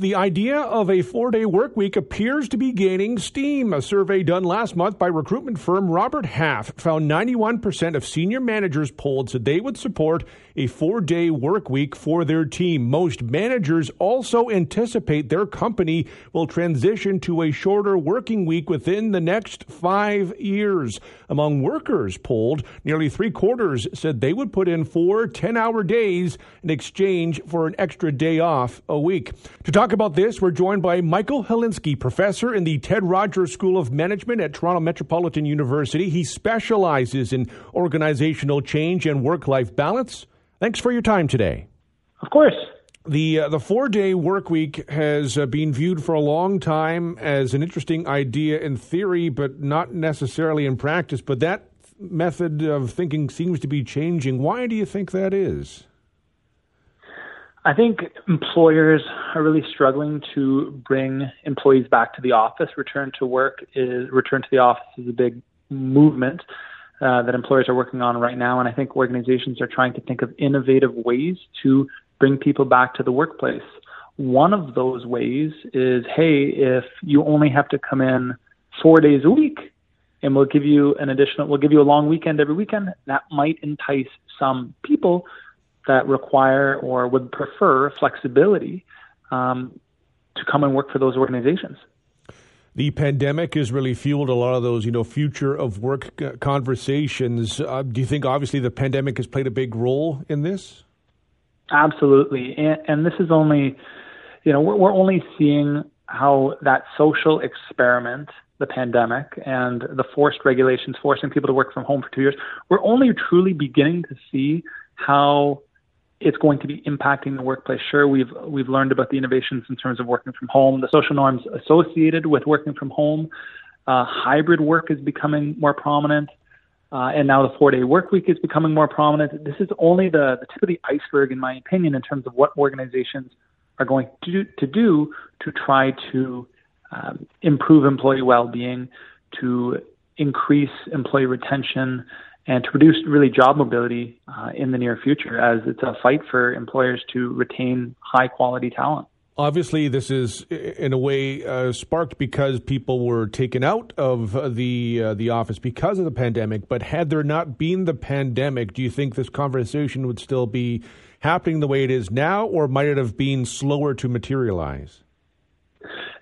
The idea of a four day work week appears to be gaining steam. A survey done last month by recruitment firm Robert Half found 91% of senior managers polled said they would support a four day work week for their team. Most managers also anticipate their company will transition to a shorter working week within the next five years. Among workers polled, nearly three quarters said they would put in four 10 hour days in exchange for an extra day off a week. To talk talk about this, we're joined by Michael Halinski, professor in the Ted Rogers School of Management at Toronto Metropolitan University. He specializes in organizational change and work life balance. Thanks for your time today. Of course. The, uh, the four day work week has uh, been viewed for a long time as an interesting idea in theory, but not necessarily in practice. But that method of thinking seems to be changing. Why do you think that is? I think employers are really struggling to bring employees back to the office. Return to work is return to the office is a big movement uh, that employers are working on right now, and I think organizations are trying to think of innovative ways to bring people back to the workplace. One of those ways is, hey, if you only have to come in four days a week, and we'll give you an additional, we'll give you a long weekend every weekend. That might entice some people that require or would prefer flexibility um, to come and work for those organizations. The pandemic has really fueled a lot of those, you know, future of work conversations. Uh, do you think, obviously, the pandemic has played a big role in this? Absolutely, and, and this is only, you know, we're, we're only seeing how that social experiment, the pandemic, and the forced regulations forcing people to work from home for two years, we're only truly beginning to see how it's going to be impacting the workplace. Sure, we've we've learned about the innovations in terms of working from home, the social norms associated with working from home. Uh, hybrid work is becoming more prominent, uh, and now the four-day work week is becoming more prominent. This is only the, the tip of the iceberg, in my opinion, in terms of what organizations are going to do to, do to try to um, improve employee well-being, to increase employee retention, and to reduce really job mobility uh, in the near future as it's a fight for employers to retain high quality talent. Obviously, this is in a way uh, sparked because people were taken out of the uh, the office because of the pandemic. But had there not been the pandemic, do you think this conversation would still be happening the way it is now, or might it have been slower to materialize?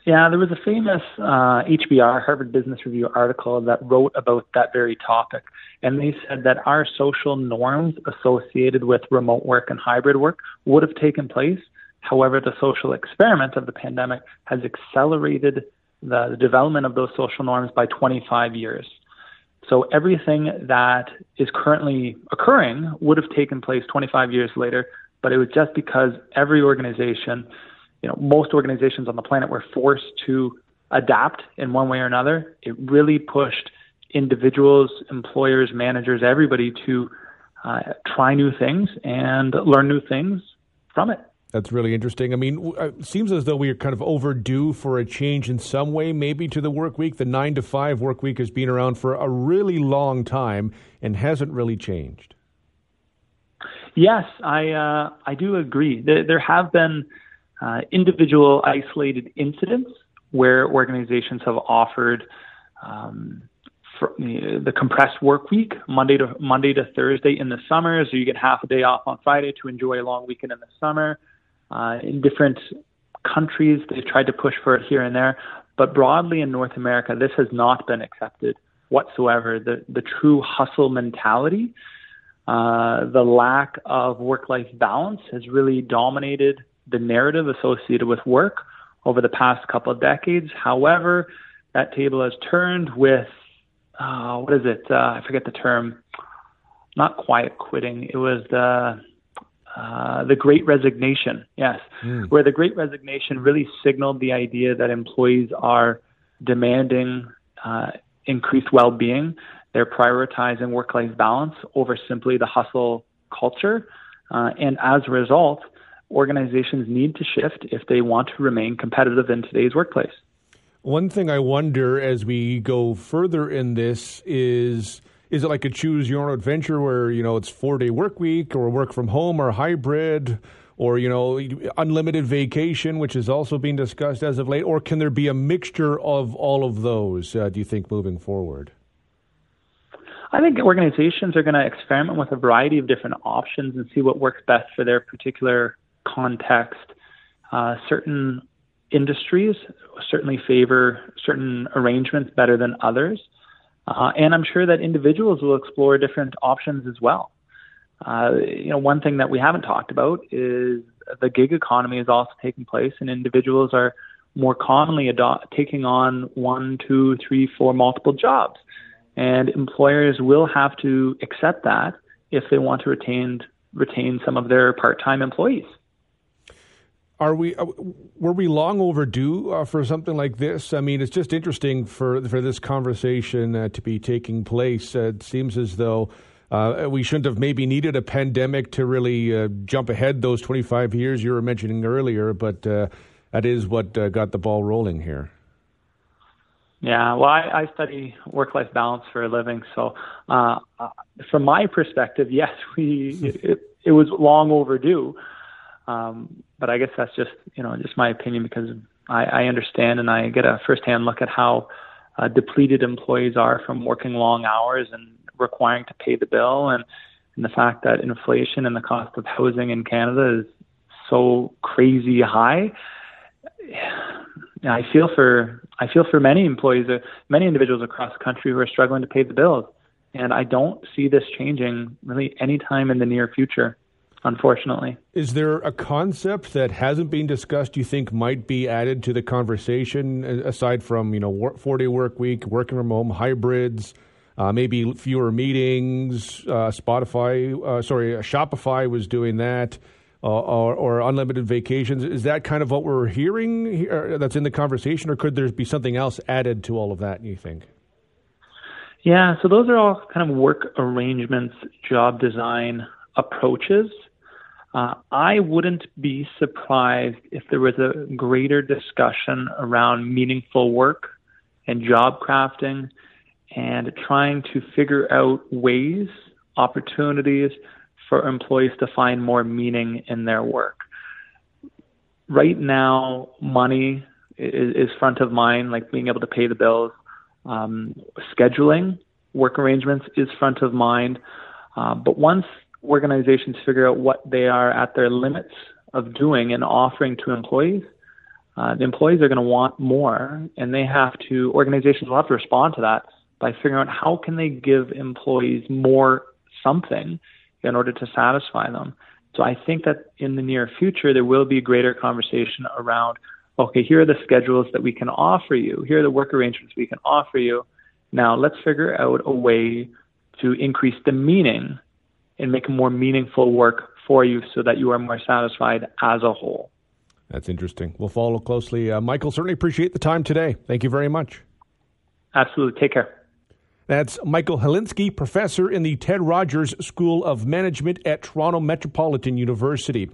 Yeah, there was a famous uh, HBR, Harvard Business Review article that wrote about that very topic. And they said that our social norms associated with remote work and hybrid work would have taken place. However, the social experiment of the pandemic has accelerated the, the development of those social norms by 25 years. So everything that is currently occurring would have taken place 25 years later, but it was just because every organization you know, most organizations on the planet were forced to adapt in one way or another. It really pushed individuals, employers, managers, everybody to uh, try new things and learn new things from it. That's really interesting. I mean, uh, it seems as though we are kind of overdue for a change in some way, maybe to the work week. The nine to five work week has been around for a really long time and hasn't really changed. Yes, I uh, I do agree. There, there have been uh, individual isolated incidents where organizations have offered um, the compressed work week, Monday to Monday to Thursday in the summer, so you get half a day off on Friday to enjoy a long weekend in the summer. Uh, in different countries, they've tried to push for it here and there, but broadly in North America, this has not been accepted whatsoever. The the true hustle mentality, uh, the lack of work life balance has really dominated the narrative associated with work over the past couple of decades. However, that table has turned with uh, what is it? Uh, I forget the term. Not quiet quitting. It was the uh, the Great Resignation. Yes, mm. where the Great Resignation really signaled the idea that employees are demanding uh, increased well-being. They're prioritizing work-life balance over simply the hustle culture, uh, and as a result, organizations need to shift if they want to remain competitive in today's workplace. One thing I wonder as we go further in this is is it like a choose your own adventure where you know it's four day work week or work from home or hybrid or you know unlimited vacation, which is also being discussed as of late, or can there be a mixture of all of those? Uh, do you think moving forward? I think organizations are going to experiment with a variety of different options and see what works best for their particular context. Uh, certain industries certainly favor certain arrangements better than others. Uh, and I'm sure that individuals will explore different options as well. Uh, you know, one thing that we haven't talked about is the gig economy is also taking place, and individuals are more commonly taking on one, two, three, four multiple jobs. And employers will have to accept that if they want to retain retain some of their part-time employees. Are we uh, were we long overdue uh, for something like this? I mean, it's just interesting for for this conversation uh, to be taking place. Uh, it seems as though uh, we shouldn't have maybe needed a pandemic to really uh, jump ahead those 25 years you were mentioning earlier, but that is what got the ball rolling here. Yeah, well, I, I study work-life balance for a living, so from my perspective, yes, we it, it was long overdue. Um, but I guess that's just you know just my opinion because I, I understand and I get a firsthand look at how uh, depleted employees are from working long hours and requiring to pay the bill and and the fact that inflation and the cost of housing in Canada is so crazy high. I feel for I feel for many employees, uh, many individuals across the country who are struggling to pay the bills, and I don't see this changing really anytime in the near future unfortunately. Is there a concept that hasn't been discussed you think might be added to the conversation aside from, you know, four day work week, working from home, hybrids, uh, maybe fewer meetings? Uh, Spotify, uh, sorry, uh, Shopify was doing that. Uh, or, or, unlimited vacations. Is that kind of what we're hearing here, that's in the conversation, or could there be something else added to all of that, you think? Yeah, so those are all kind of work arrangements, job design approaches uh, I wouldn't be surprised if there was a greater discussion around meaningful work and job crafting and trying to figure out ways, opportunities for employees to find more meaning in their work. Right now, money is, is front of mind, like being able to pay the bills. Um, scheduling, work arrangements is front of mind. Uh, but once organizations figure out what they are at their limits of doing and offering to employees, uh, the employees are going to want more, and they have to. Organizations will have to respond to that by figuring out how can they give employees more something in order to satisfy them. So I think that in the near future there will be a greater conversation around. Okay, here are the schedules that we can offer you. Here are the work arrangements we can offer you. Now let's figure out a way to increase the meaning and make more meaningful work for you so that you are more satisfied as a whole. That's interesting. We'll follow closely. Uh, Michael, certainly appreciate the time today. Thank you very much. Absolutely. Take care. That's Michael Halinski, professor in the Ted Rogers School of Management at Toronto Metropolitan University.